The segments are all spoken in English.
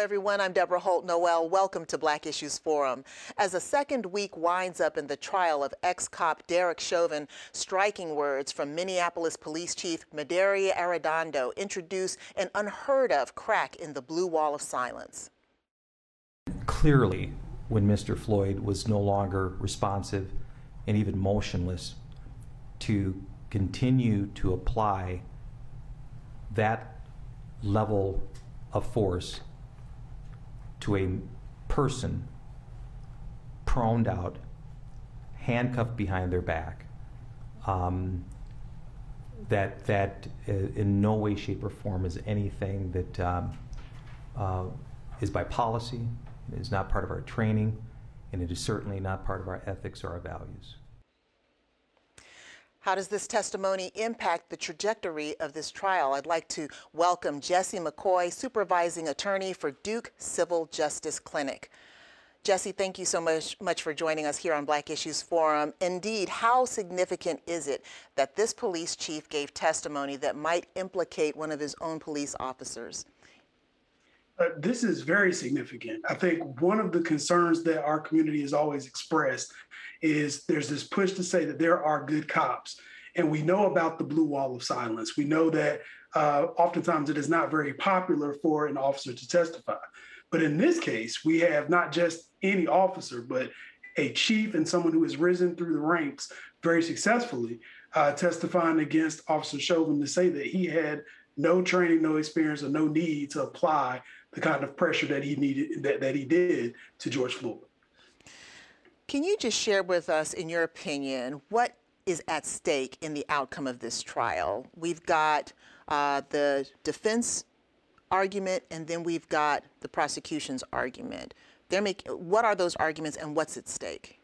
everyone. I'm Deborah Holt Noel. Welcome to Black Issues Forum. As a second week winds up in the trial of ex-cop Derek Chauvin, striking words from Minneapolis Police Chief Medaria Arradondo introduce an unheard of crack in the blue wall of silence. Clearly, when Mr. Floyd was no longer responsive and even motionless, to continue to apply that level of force to a person proned out, handcuffed behind their back, um, that that uh, in no way, shape, or form is anything that um, uh, is by policy, is not part of our training, and it is certainly not part of our ethics or our values. How does this testimony impact the trajectory of this trial? I'd like to welcome Jesse McCoy, supervising attorney for Duke Civil Justice Clinic. Jesse, thank you so much, much for joining us here on Black Issues Forum. Indeed, how significant is it that this police chief gave testimony that might implicate one of his own police officers? Uh, this is very significant. I think one of the concerns that our community has always expressed is there's this push to say that there are good cops. And we know about the blue wall of silence. We know that uh, oftentimes it is not very popular for an officer to testify. But in this case, we have not just any officer, but a chief and someone who has risen through the ranks very successfully, uh, testifying against Officer Chauvin to say that he had no training, no experience, or no need to apply the kind of pressure that he needed, that, that he did to George Floyd. Can you just share with us, in your opinion, what is at stake in the outcome of this trial? We've got uh, the defense argument, and then we've got the prosecution's argument. They're make, what are those arguments, and what's at stake?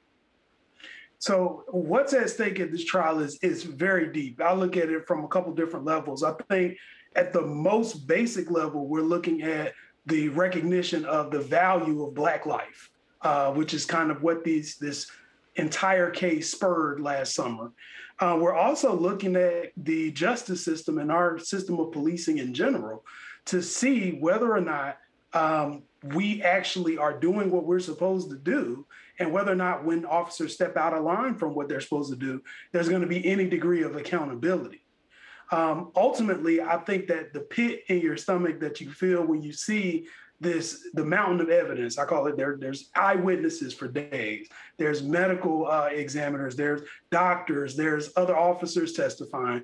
So, what's at stake in this trial is is very deep. I look at it from a couple different levels. I think at the most basic level, we're looking at the recognition of the value of Black life uh, which is kind of what these this entire case spurred last summer. Uh, we're also looking at the justice system and our system of policing in general to see whether or not um, we actually are doing what we're supposed to do and whether or not when officers step out of line from what they're supposed to do, there's going to be any degree of accountability. Um, ultimately, I think that the pit in your stomach that you feel when you see this the mountain of evidence. I call it there. There's eyewitnesses for days. There's medical uh, examiners. There's doctors. There's other officers testifying.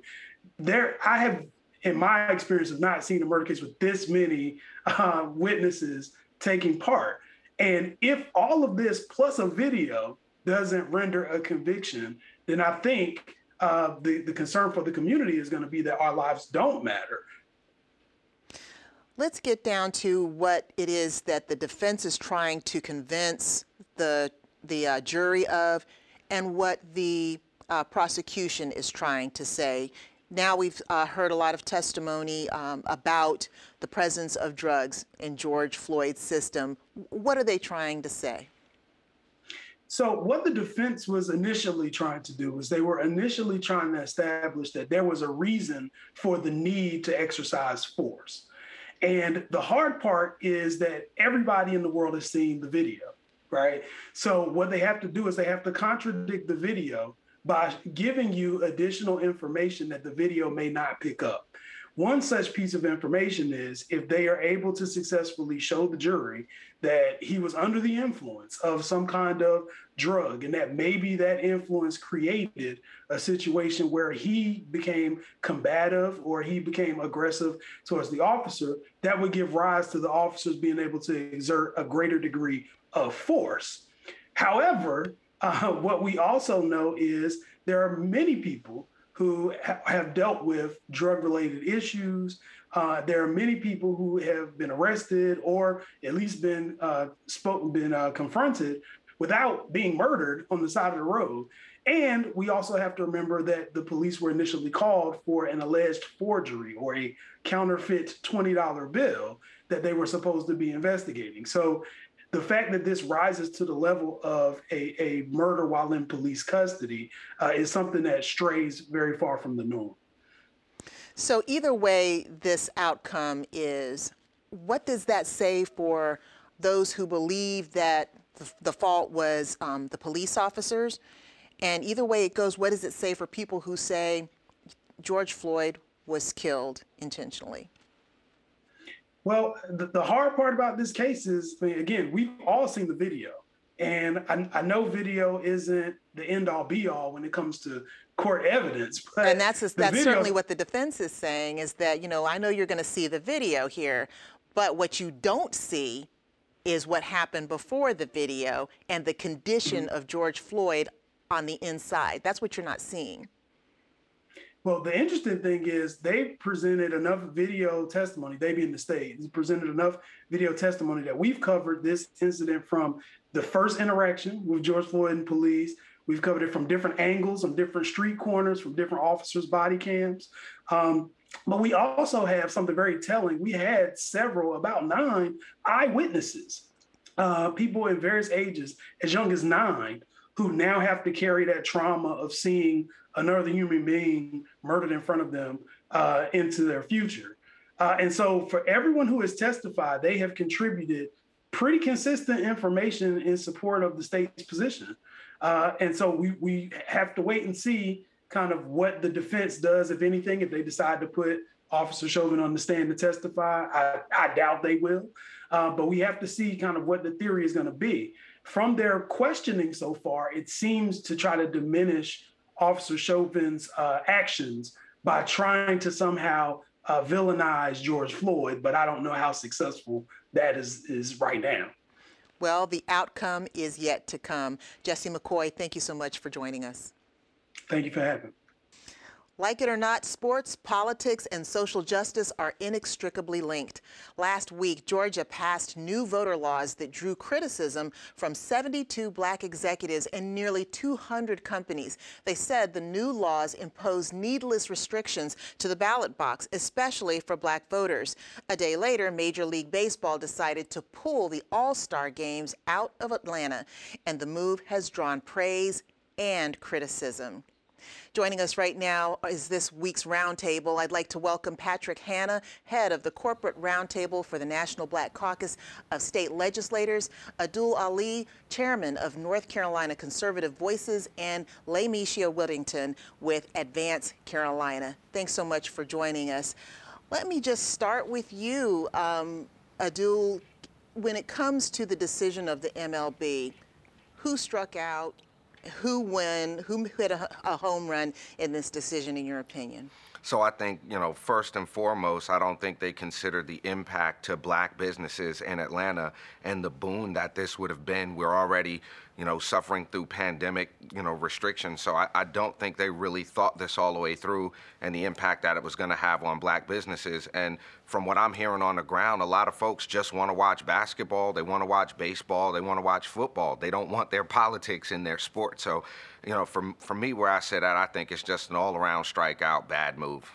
There, I have, in my experience, have not seen a murder case with this many uh, witnesses taking part. And if all of this plus a video doesn't render a conviction, then I think uh, the the concern for the community is going to be that our lives don't matter Let's get down to what it is that the defense is trying to convince the, the uh, jury of and what the uh, prosecution is trying to say. Now we've uh, heard a lot of testimony um, about the presence of drugs in George Floyd's system. What are they trying to say? So, what the defense was initially trying to do was they were initially trying to establish that there was a reason for the need to exercise force. And the hard part is that everybody in the world has seen the video, right? So what they have to do is they have to contradict the video by giving you additional information that the video may not pick up. One such piece of information is if they are able to successfully show the jury that he was under the influence of some kind of drug and that maybe that influence created a situation where he became combative or he became aggressive towards the officer, that would give rise to the officers being able to exert a greater degree of force. However, uh, what we also know is there are many people who ha- have dealt with drug related issues. Uh, there are many people who have been arrested or at least been uh, spoken, been uh, confronted without being murdered on the side of the road. And we also have to remember that the police were initially called for an alleged forgery or a counterfeit $20 bill that they were supposed to be investigating. So the fact that this rises to the level of a, a murder while in police custody uh, is something that strays very far from the norm. So either way this outcome is, what does that say for those who believe that the, the fault was um, the police officers? And either way it goes, what does it say for people who say George Floyd was killed intentionally? Well, the, the hard part about this case is, I mean, again, we've all seen the video. And I, I, know video isn't the end all be all when it comes to court evidence. and that's that's video, certainly what the defense is saying is that you know I know you're going to see the video here, but what you don't see is what happened before the video and the condition mm-hmm. of George Floyd on the inside. That's what you're not seeing. Well, the interesting thing is they presented enough video testimony, they being the state, presented enough video testimony that we've covered this incident from the first interaction with George Floyd and police. We've covered it from different angles, from different street corners, from different officers' body cams. Um, but we also have something very telling. We had several, about nine eyewitnesses, uh, people in various ages, as young as nine, who now have to carry that trauma of seeing another human being murdered in front of them uh, into their future. Uh, and so, for everyone who has testified, they have contributed pretty consistent information in support of the state's position. Uh, and so, we, we have to wait and see kind of what the defense does, if anything, if they decide to put Officer Chauvin on the stand to testify. I, I doubt they will. Uh, but we have to see kind of what the theory is going to be. From their questioning so far, it seems to try to diminish Officer Chauvin's uh, actions by trying to somehow uh, villainize George Floyd, but I don't know how successful that is, is right now. Well, the outcome is yet to come. Jesse McCoy, thank you so much for joining us. Thank you for having me. Like it or not, sports, politics, and social justice are inextricably linked. Last week, Georgia passed new voter laws that drew criticism from 72 black executives and nearly 200 companies. They said the new laws impose needless restrictions to the ballot box, especially for black voters. A day later, Major League Baseball decided to pull the All-Star games out of Atlanta, and the move has drawn praise and criticism. Joining us right now is this week's roundtable. I'd like to welcome Patrick Hanna, head of the corporate roundtable for the National Black Caucus of State Legislators, Abdul Ali, chairman of North Carolina Conservative Voices, and Laymeisha Whittington with Advance Carolina. Thanks so much for joining us. Let me just start with you, um, Abdul. When it comes to the decision of the MLB, who struck out, who won, who hit a, a home run in this decision, in your opinion? So I think, you know, first and foremost, I don't think they considered the impact to black businesses in Atlanta and the boon that this would have been. We're already you know, suffering through pandemic, you know, restrictions. So I, I don't think they really thought this all the way through and the impact that it was going to have on black businesses. And from what I'm hearing on the ground, a lot of folks just want to watch basketball, they want to watch baseball, they want to watch football. They don't want their politics in their sport. So, you know, for, for me, where I sit at, I think it's just an all around strikeout, bad move.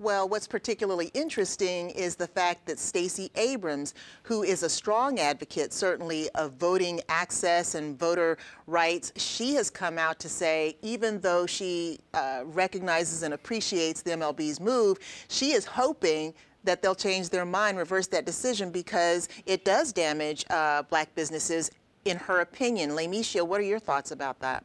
Well, what's particularly interesting is the fact that Stacey Abrams, who is a strong advocate, certainly, of voting access and voter rights, she has come out to say, even though she uh, recognizes and appreciates the MLB's move, she is hoping that they'll change their mind, reverse that decision, because it does damage uh, black businesses, in her opinion. Laymeisha, what are your thoughts about that?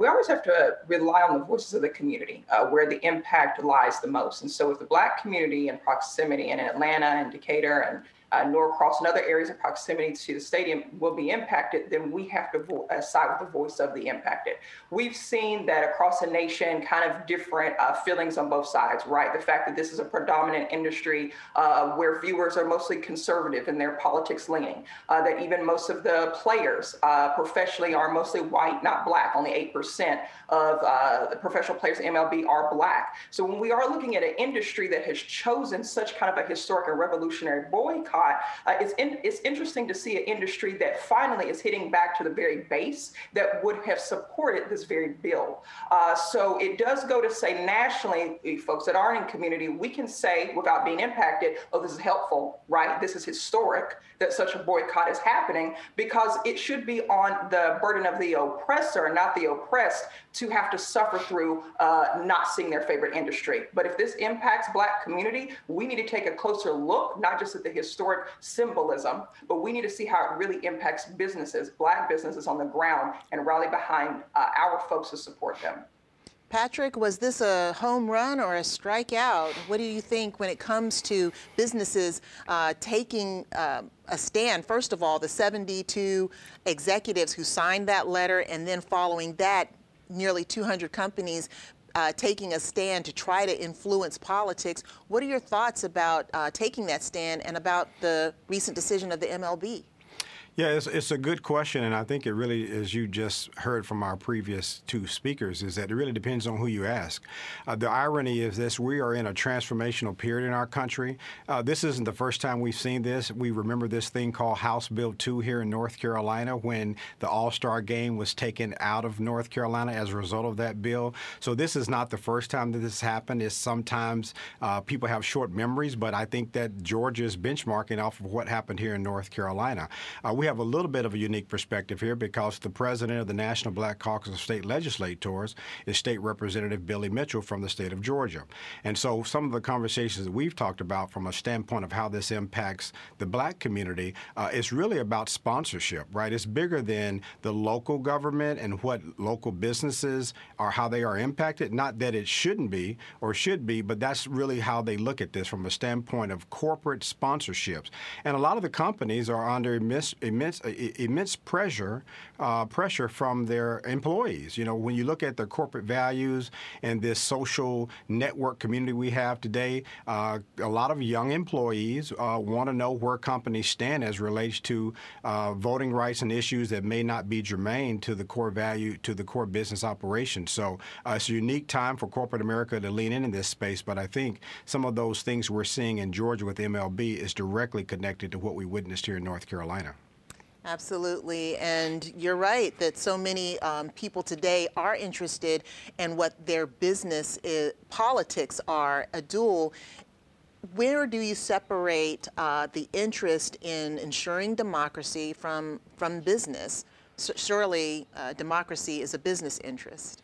We always have to rely on the voices of the community uh, where the impact lies the most. And so, with the Black community in proximity in Atlanta and Decatur and uh, Norcross and other areas of proximity to the stadium will be impacted, then we have to uh, side with the voice of the impacted. We've seen that across the nation, kind of different uh, feelings on both sides, right? The fact that this is a predominant industry uh, where viewers are mostly conservative in their politics leaning, uh, that even most of the players uh, professionally are mostly white, not black, only 8% of the professional players in MLB are black. So when we are looking at an industry that has chosen such kind of a historic and revolutionary boycott, uh, it's, in, it's interesting to see an industry that finally is hitting back to the very base that would have supported this very bill. Uh, so it does go to say nationally, folks that aren't in community, we can say without being impacted, oh, this is helpful, right? This is historic that such a boycott is happening because it should be on the burden of the oppressor, not the oppressed, to have to suffer through uh, not seeing their favorite industry. But if this impacts Black community, we need to take a closer look, not just at the historic symbolism, but we need to see how it really impacts businesses, Black businesses on the ground, and rally behind uh, our folks to support them. Patrick, was this a home run or a strikeout? What do you think when it comes to businesses uh, taking uh, a stand? First of all, the 72 executives who signed that letter, and then following that, nearly 200 companies uh, taking a stand to try to influence politics. What are your thoughts about uh, taking that stand and about the recent decision of the MLB? Yeah, it's, it's a good question, and I think it really, as you just heard from our previous two speakers, is that it really depends on who you ask. Uh, the irony is this: we are in a transformational period in our country. Uh, this isn't the first time we've seen this. We remember this thing called House Bill 2 here in North Carolina when the All-Star Game was taken out of North Carolina as a result of that bill. So this is not the first time that this happened. It's sometimes uh, people have short memories, but I think that Georgia is benchmarking off of what happened here in North Carolina. Uh, we have a little bit of a unique perspective here because the president of the National Black Caucus of State Legislators is State Representative Billy Mitchell from the state of Georgia. And so some of the conversations that we've talked about from a standpoint of how this impacts the black community uh, is really about sponsorship, right? It's bigger than the local government and what local businesses are, how they are impacted. Not that it shouldn't be or should be, but that's really how they look at this from a standpoint of corporate sponsorships. And a lot of the companies are under immense, immense, immense pressure uh, pressure from their employees. You know, when you look at the corporate values and this social network community we have today, uh, a lot of young employees uh, want to know where companies stand as relates to uh, voting rights and issues that may not be germane to the core value to the core business operation. So uh, it's a unique time for corporate America to lean in in this space. But I think some of those things we're seeing in Georgia with MLB is directly connected to what we witnessed here in North Carolina. Absolutely. And you're right that so many um, people today are interested in what their business is, politics are. Abdul, where do you separate uh, the interest in ensuring democracy from, from business? So surely uh, democracy is a business interest.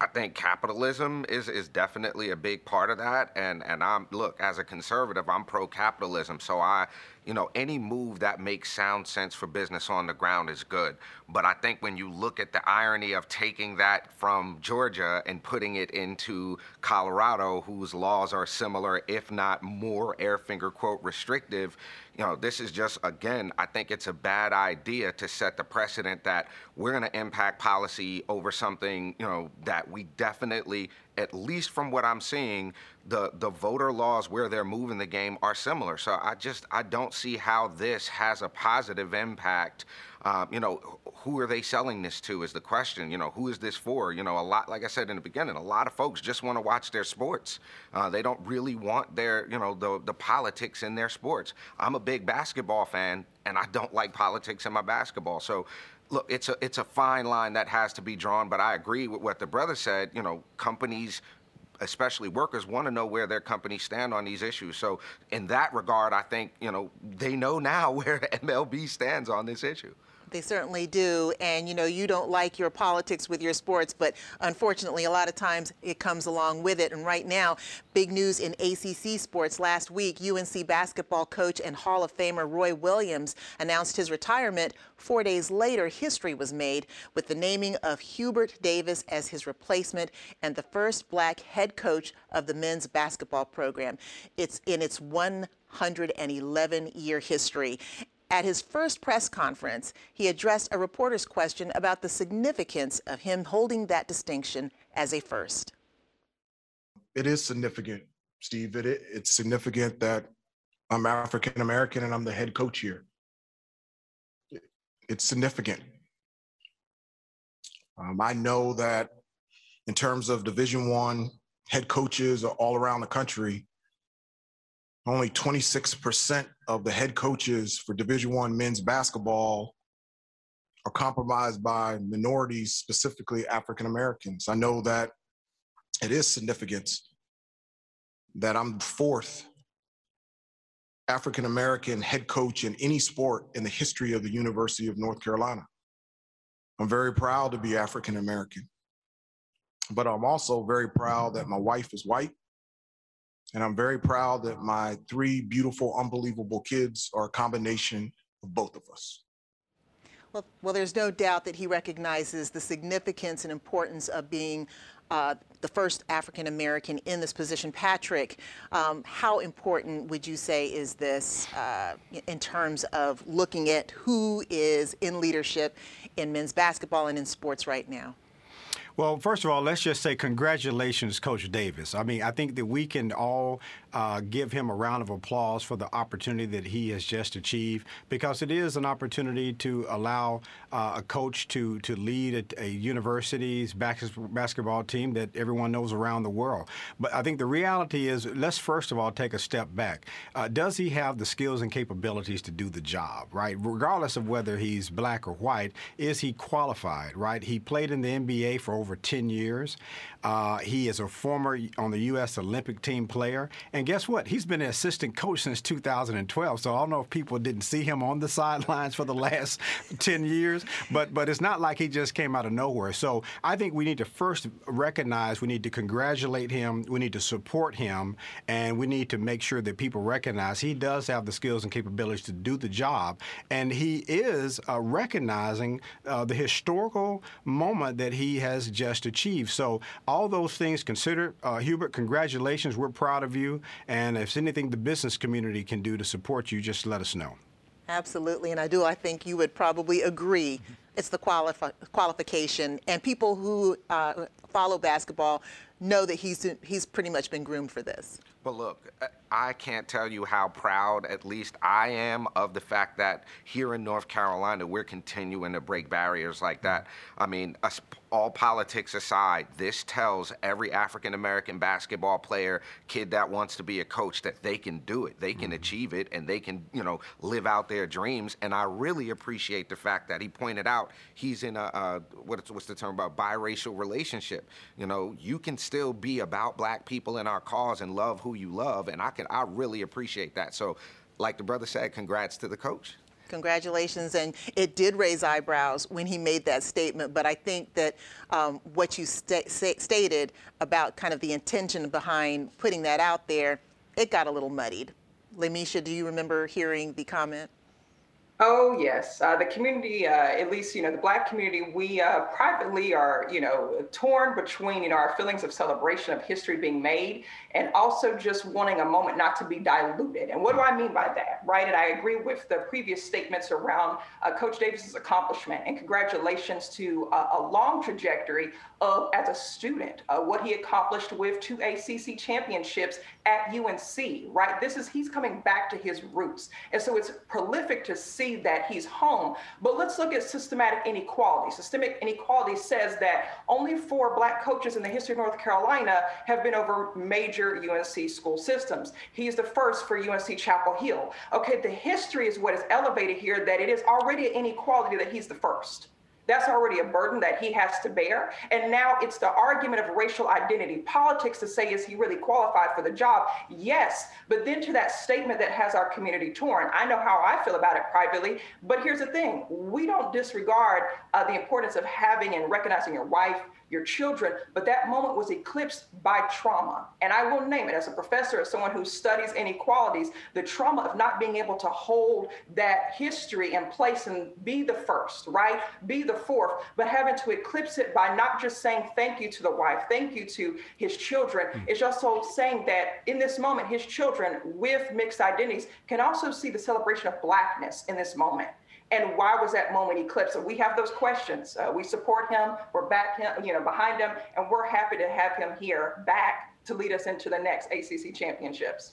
I think capitalism is is definitely a big part of that, and and I'm look as a conservative, I'm pro capitalism, so I you know, any move that makes sound sense for business on the ground is good. But I think when you look at the irony of taking that from Georgia and putting it into Colorado, whose laws are similar, if not more air finger quote restrictive, you know, this is just, again, I think it's a bad idea to set the precedent that we're going to impact policy over something, you know, that we definitely at least from what I'm seeing, the the voter laws where they're moving the game are similar. So I just I don't see how this has a positive impact. Um, you know, who are they selling this to is the question. You know, who is this for? You know, a lot, like I said in the beginning, a lot of folks just want to watch their sports. Uh, they don't really want their, you know, the the politics in their sports. I'm a big basketball fan, and I don't like politics in my basketball. So look, it's a it's a fine line that has to be drawn. But I agree with what the brother said. You know, companies especially workers want to know where their companies stand on these issues. So in that regard, I think you know they know now where MLB stands on this issue. They certainly do. And you know, you don't like your politics with your sports, but unfortunately, a lot of times it comes along with it. And right now, big news in ACC sports. Last week, UNC basketball coach and Hall of Famer Roy Williams announced his retirement. Four days later, history was made with the naming of Hubert Davis as his replacement and the first black head coach of the men's basketball program. It's in its 111 year history. At his first press conference, he addressed a reporter's question about the significance of him holding that distinction as a first. It is significant, Steve. It, it's significant that I'm African American and I'm the head coach here. It's significant. Um, I know that in terms of Division One head coaches all around the country, only 26% of the head coaches for Division One men's basketball are compromised by minorities, specifically African Americans. I know that it is significant that I'm the fourth African American head coach in any sport in the history of the University of North Carolina. I'm very proud to be African American, but I'm also very proud that my wife is white. And I'm very proud that my three beautiful, unbelievable kids are a combination of both of us. Well, well, there's no doubt that he recognizes the significance and importance of being uh, the first African American in this position. Patrick, um, how important would you say is this uh, in terms of looking at who is in leadership in men's basketball and in sports right now? Well, first of all, let's just say congratulations, Coach Davis. I mean, I think that we can all uh, give him a round of applause for the opportunity that he has just achieved because it is an opportunity to allow uh, a coach to to lead a, a university's basketball team that everyone knows around the world. But I think the reality is, let's first of all take a step back. Uh, does he have the skills and capabilities to do the job, right? Regardless of whether he's black or white, is he qualified, right? He played in the NBA for over 10 years. Uh, he is a former on the U.S. Olympic team player. And guess what? He's been an assistant coach since 2012. So I don't know if people didn't see him on the sidelines for the last 10 years, but, but it's not like he just came out of nowhere. So I think we need to first recognize, we need to congratulate him, we need to support him, and we need to make sure that people recognize he does have the skills and capabilities to do the job. And he is uh, recognizing uh, the historical moment that he has just achieved. So all those things considered, uh, Hubert, congratulations. We're proud of you. And if anything the business community can do to support you, just let us know. Absolutely, and I do. I think you would probably agree. It's the quali- qualification, and people who uh, follow basketball know that he's he's pretty much been groomed for this. But look, I can't tell you how proud, at least I am, of the fact that here in North Carolina, we're continuing to break barriers like that. I mean, all politics aside, this tells every African American basketball player, kid that wants to be a coach, that they can do it, they can mm-hmm. achieve it, and they can, you know, live out their dreams. And I really appreciate the fact that he pointed out he's in a, uh, what's, what's the term about biracial relationship. You know, you can still be about black people in our cause and love who you love, and I can, I really appreciate that. So, like the brother said, congrats to the coach. Congratulations. And it did raise eyebrows when he made that statement. But I think that um, what you sta- stated about kind of the intention behind putting that out there, it got a little muddied. Lamisha, do you remember hearing the comment? Oh yes, uh, the community, uh, at least you know the Black community, we uh, privately are you know torn between you know our feelings of celebration of history being made and also just wanting a moment not to be diluted. And what do I mean by that, right? And I agree with the previous statements around uh, Coach Davis's accomplishment and congratulations to a long trajectory of as a student, uh, what he accomplished with two ACC championships at UNC, right? This is he's coming back to his roots, and so it's prolific to see that he's home. But let's look at systematic inequality. Systemic inequality says that only four Black coaches in the history of North Carolina have been over major major UNC school systems. He's the first for UNC Chapel Hill. Okay, the history is what is elevated here that it is already an inequality that he's the first. That's already a burden that he has to bear. And now it's the argument of racial identity politics to say, is he really qualified for the job? Yes. But then to that statement that has our community torn, I know how I feel about it privately. But here's the thing we don't disregard uh, the importance of having and recognizing your wife, your children, but that moment was eclipsed by trauma. And I will name it as a professor, as someone who studies inequalities, the trauma of not being able to hold that history in place and be the first, right? Be the fourth, but having to eclipse it by not just saying thank you to the wife, thank you to his children. Mm. It's also saying that in this moment, his children with mixed identities can also see the celebration of blackness in this moment and why was that moment eclipsed? So we have those questions. Uh, we support him. We're back him, you know, behind him, and we're happy to have him here back to lead us into the next ACC championships.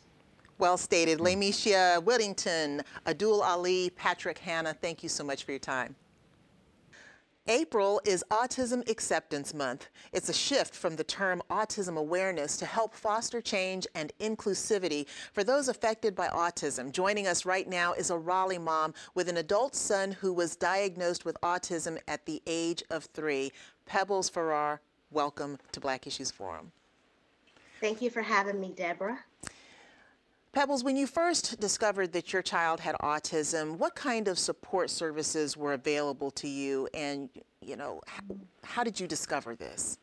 Well stated. Lamisha Whittington, Abdul Ali, Patrick Hanna, thank you so much for your time. April is Autism Acceptance Month. It's a shift from the term autism awareness to help foster change and inclusivity for those affected by autism. Joining us right now is a Raleigh mom with an adult son who was diagnosed with autism at the age of three. Pebbles Farrar, welcome to Black Issues Forum. Thank you for having me, Deborah. Pebbles, when you first discovered that your child had autism, what kind of support services were available to you? And, you know, how, how did you discover this?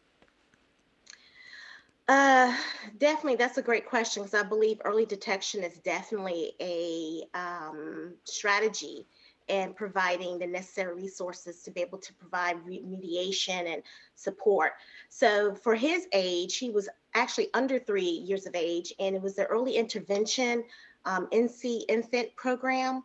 Uh, definitely, that's a great question because I believe early detection is definitely a um, strategy in providing the necessary resources to be able to provide mediation and support. So for his age, he was actually under three years of age, and it was the early intervention um, NC infant program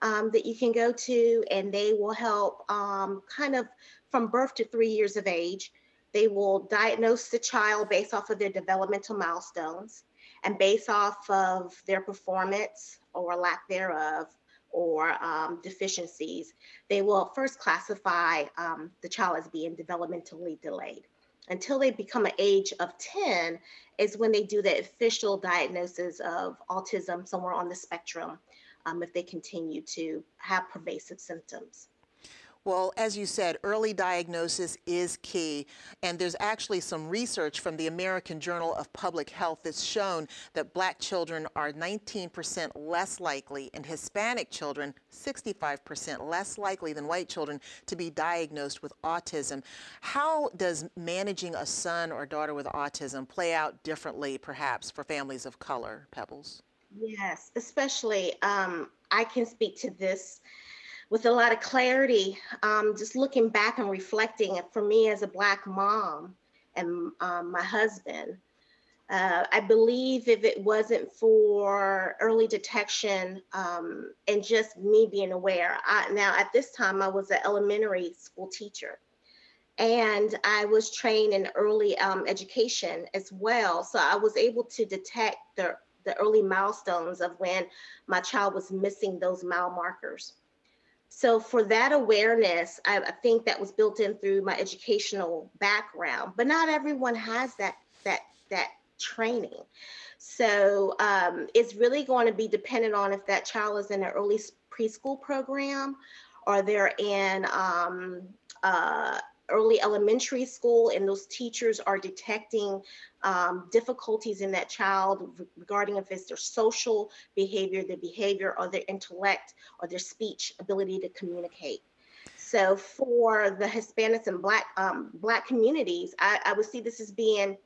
um, that you can go to, and they will help um, kind of from birth to three years of age. They will diagnose the child based off of their developmental milestones and based off of their performance or lack thereof or um, deficiencies. They will first classify um, the child as being developmentally delayed until they become an age of 10 is when they do the official diagnosis of autism somewhere on the spectrum um, if they continue to have pervasive symptoms. Well, as you said, early diagnosis is key. And there's actually some research from the American Journal of Public Health that's shown that black children are 19% less likely and Hispanic children 65% less likely than white children to be diagnosed with autism. How does managing a son or daughter with autism play out differently, perhaps, for families of color, Pebbles? Yes, especially um, I can speak to this with a lot of clarity, um, just looking back and reflecting. For me, as a Black mom and um, my husband, uh, I believe if it wasn't for early detection um, and just me being aware, I, now at this time I was an elementary school teacher and I was trained in early um, education as well. So I was able to detect the, the early milestones of when my child was missing those mile markers. So for that awareness, I, think that was built in through my educational background, but not everyone has that that that training. So um, it's really going to be dependent on if that child is in an early preschool program or they're in um, uh, early elementary school and those teachers are detecting um, difficulties in that child regarding if it's their social behavior, their behavior, or their intellect, or their speech ability to communicate. So for the Hispanics and Black um, Black communities, I, I, would see this as being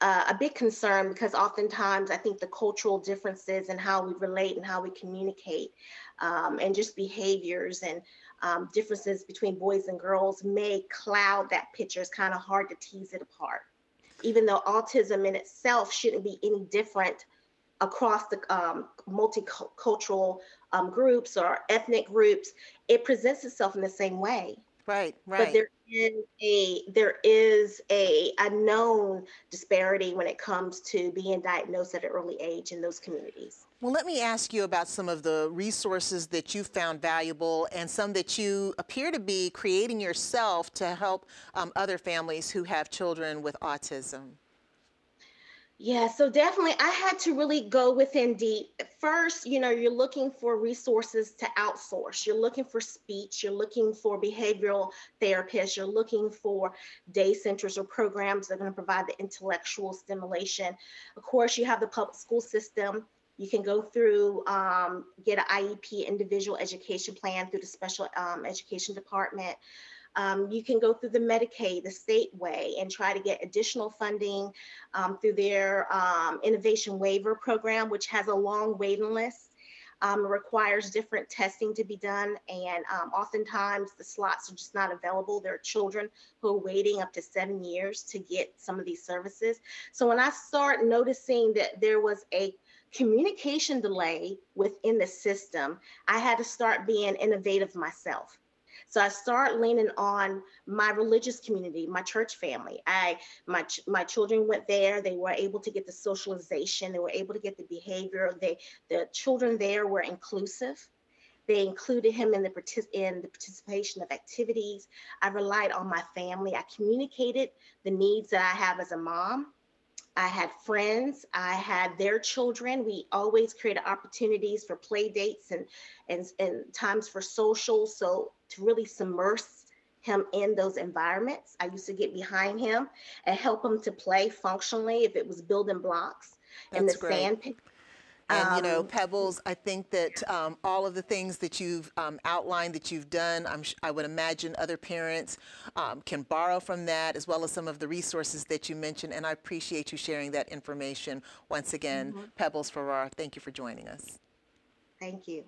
uh, a big concern because oftentimes I think the cultural differences and how we relate and how we communicate um, and just behaviors and um, differences between boys and girls may cloud that picture. It's kind of hard to tease it apart even though autism in itself shouldn't be any different across the um, multicultural um, groups or ethnic groups, it presents itself in the same way. Right, right. But there a there is a, a known disparity when it comes to being diagnosed at an early age in those communities. Well, let me ask you about some of the resources that you found valuable and some that you appear to be creating yourself to help um, other families who have children with autism. Yeah, so definitely I had to really go within deep. First, you know, you're looking for resources to outsource. You're looking for speech, you're looking for behavioral therapists, you're looking for day centers or programs that are going to provide the intellectual stimulation. Of course, you have the public school system you can go through, um, get an IEP individual education plan through the special um, education department. Um, you can go through the Medicaid, the state way, and try to get additional funding um, through their um, innovation waiver program, which has a long waiting list. Um, requires different testing to be done, and um, oftentimes the slots are just not available. There are children who are waiting up to seven years to get some of these services. So when I start noticing that there was a communication delay within the system, I had to start being innovative myself. So I started leaning on my religious community, my church family. I my my children went there. They were able to get the socialization. They were able to get the behavior. They the children there were inclusive. They included him in the, in the participation of activities. I relied on my family. I communicated the needs that I have as a mom. I had friends. I had their children. We always created opportunities for play dates and, and, and times for social. So to really submerge him in those environments. I used to get behind him and help him to play functionally if it was building blocks That's in the great. sand pit. And you know, Um, Pebbles, I think that um, all of the things that you've um, outlined that you've done, I'm, sh- I would imagine other parents um, can borrow from that, as well as some of the resources that you mentioned. And I appreciate you sharing that information once again. Pebbles Farrar, thank you for joining us. Thank you.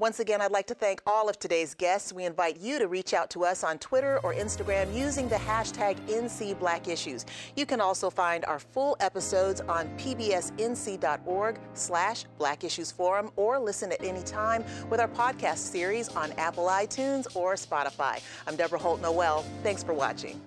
Once again, I'd like to thank all of today's guests. We invite you to reach out to us on Twitter or Instagram using the hashtag NCBlackIssues. You can also find our full episodes on pbsnc.org slash Black Issues Forum or listen at any time with our podcast series on Apple iTunes or Spotify. I'm Deborah Holt Noel. Thanks for watching.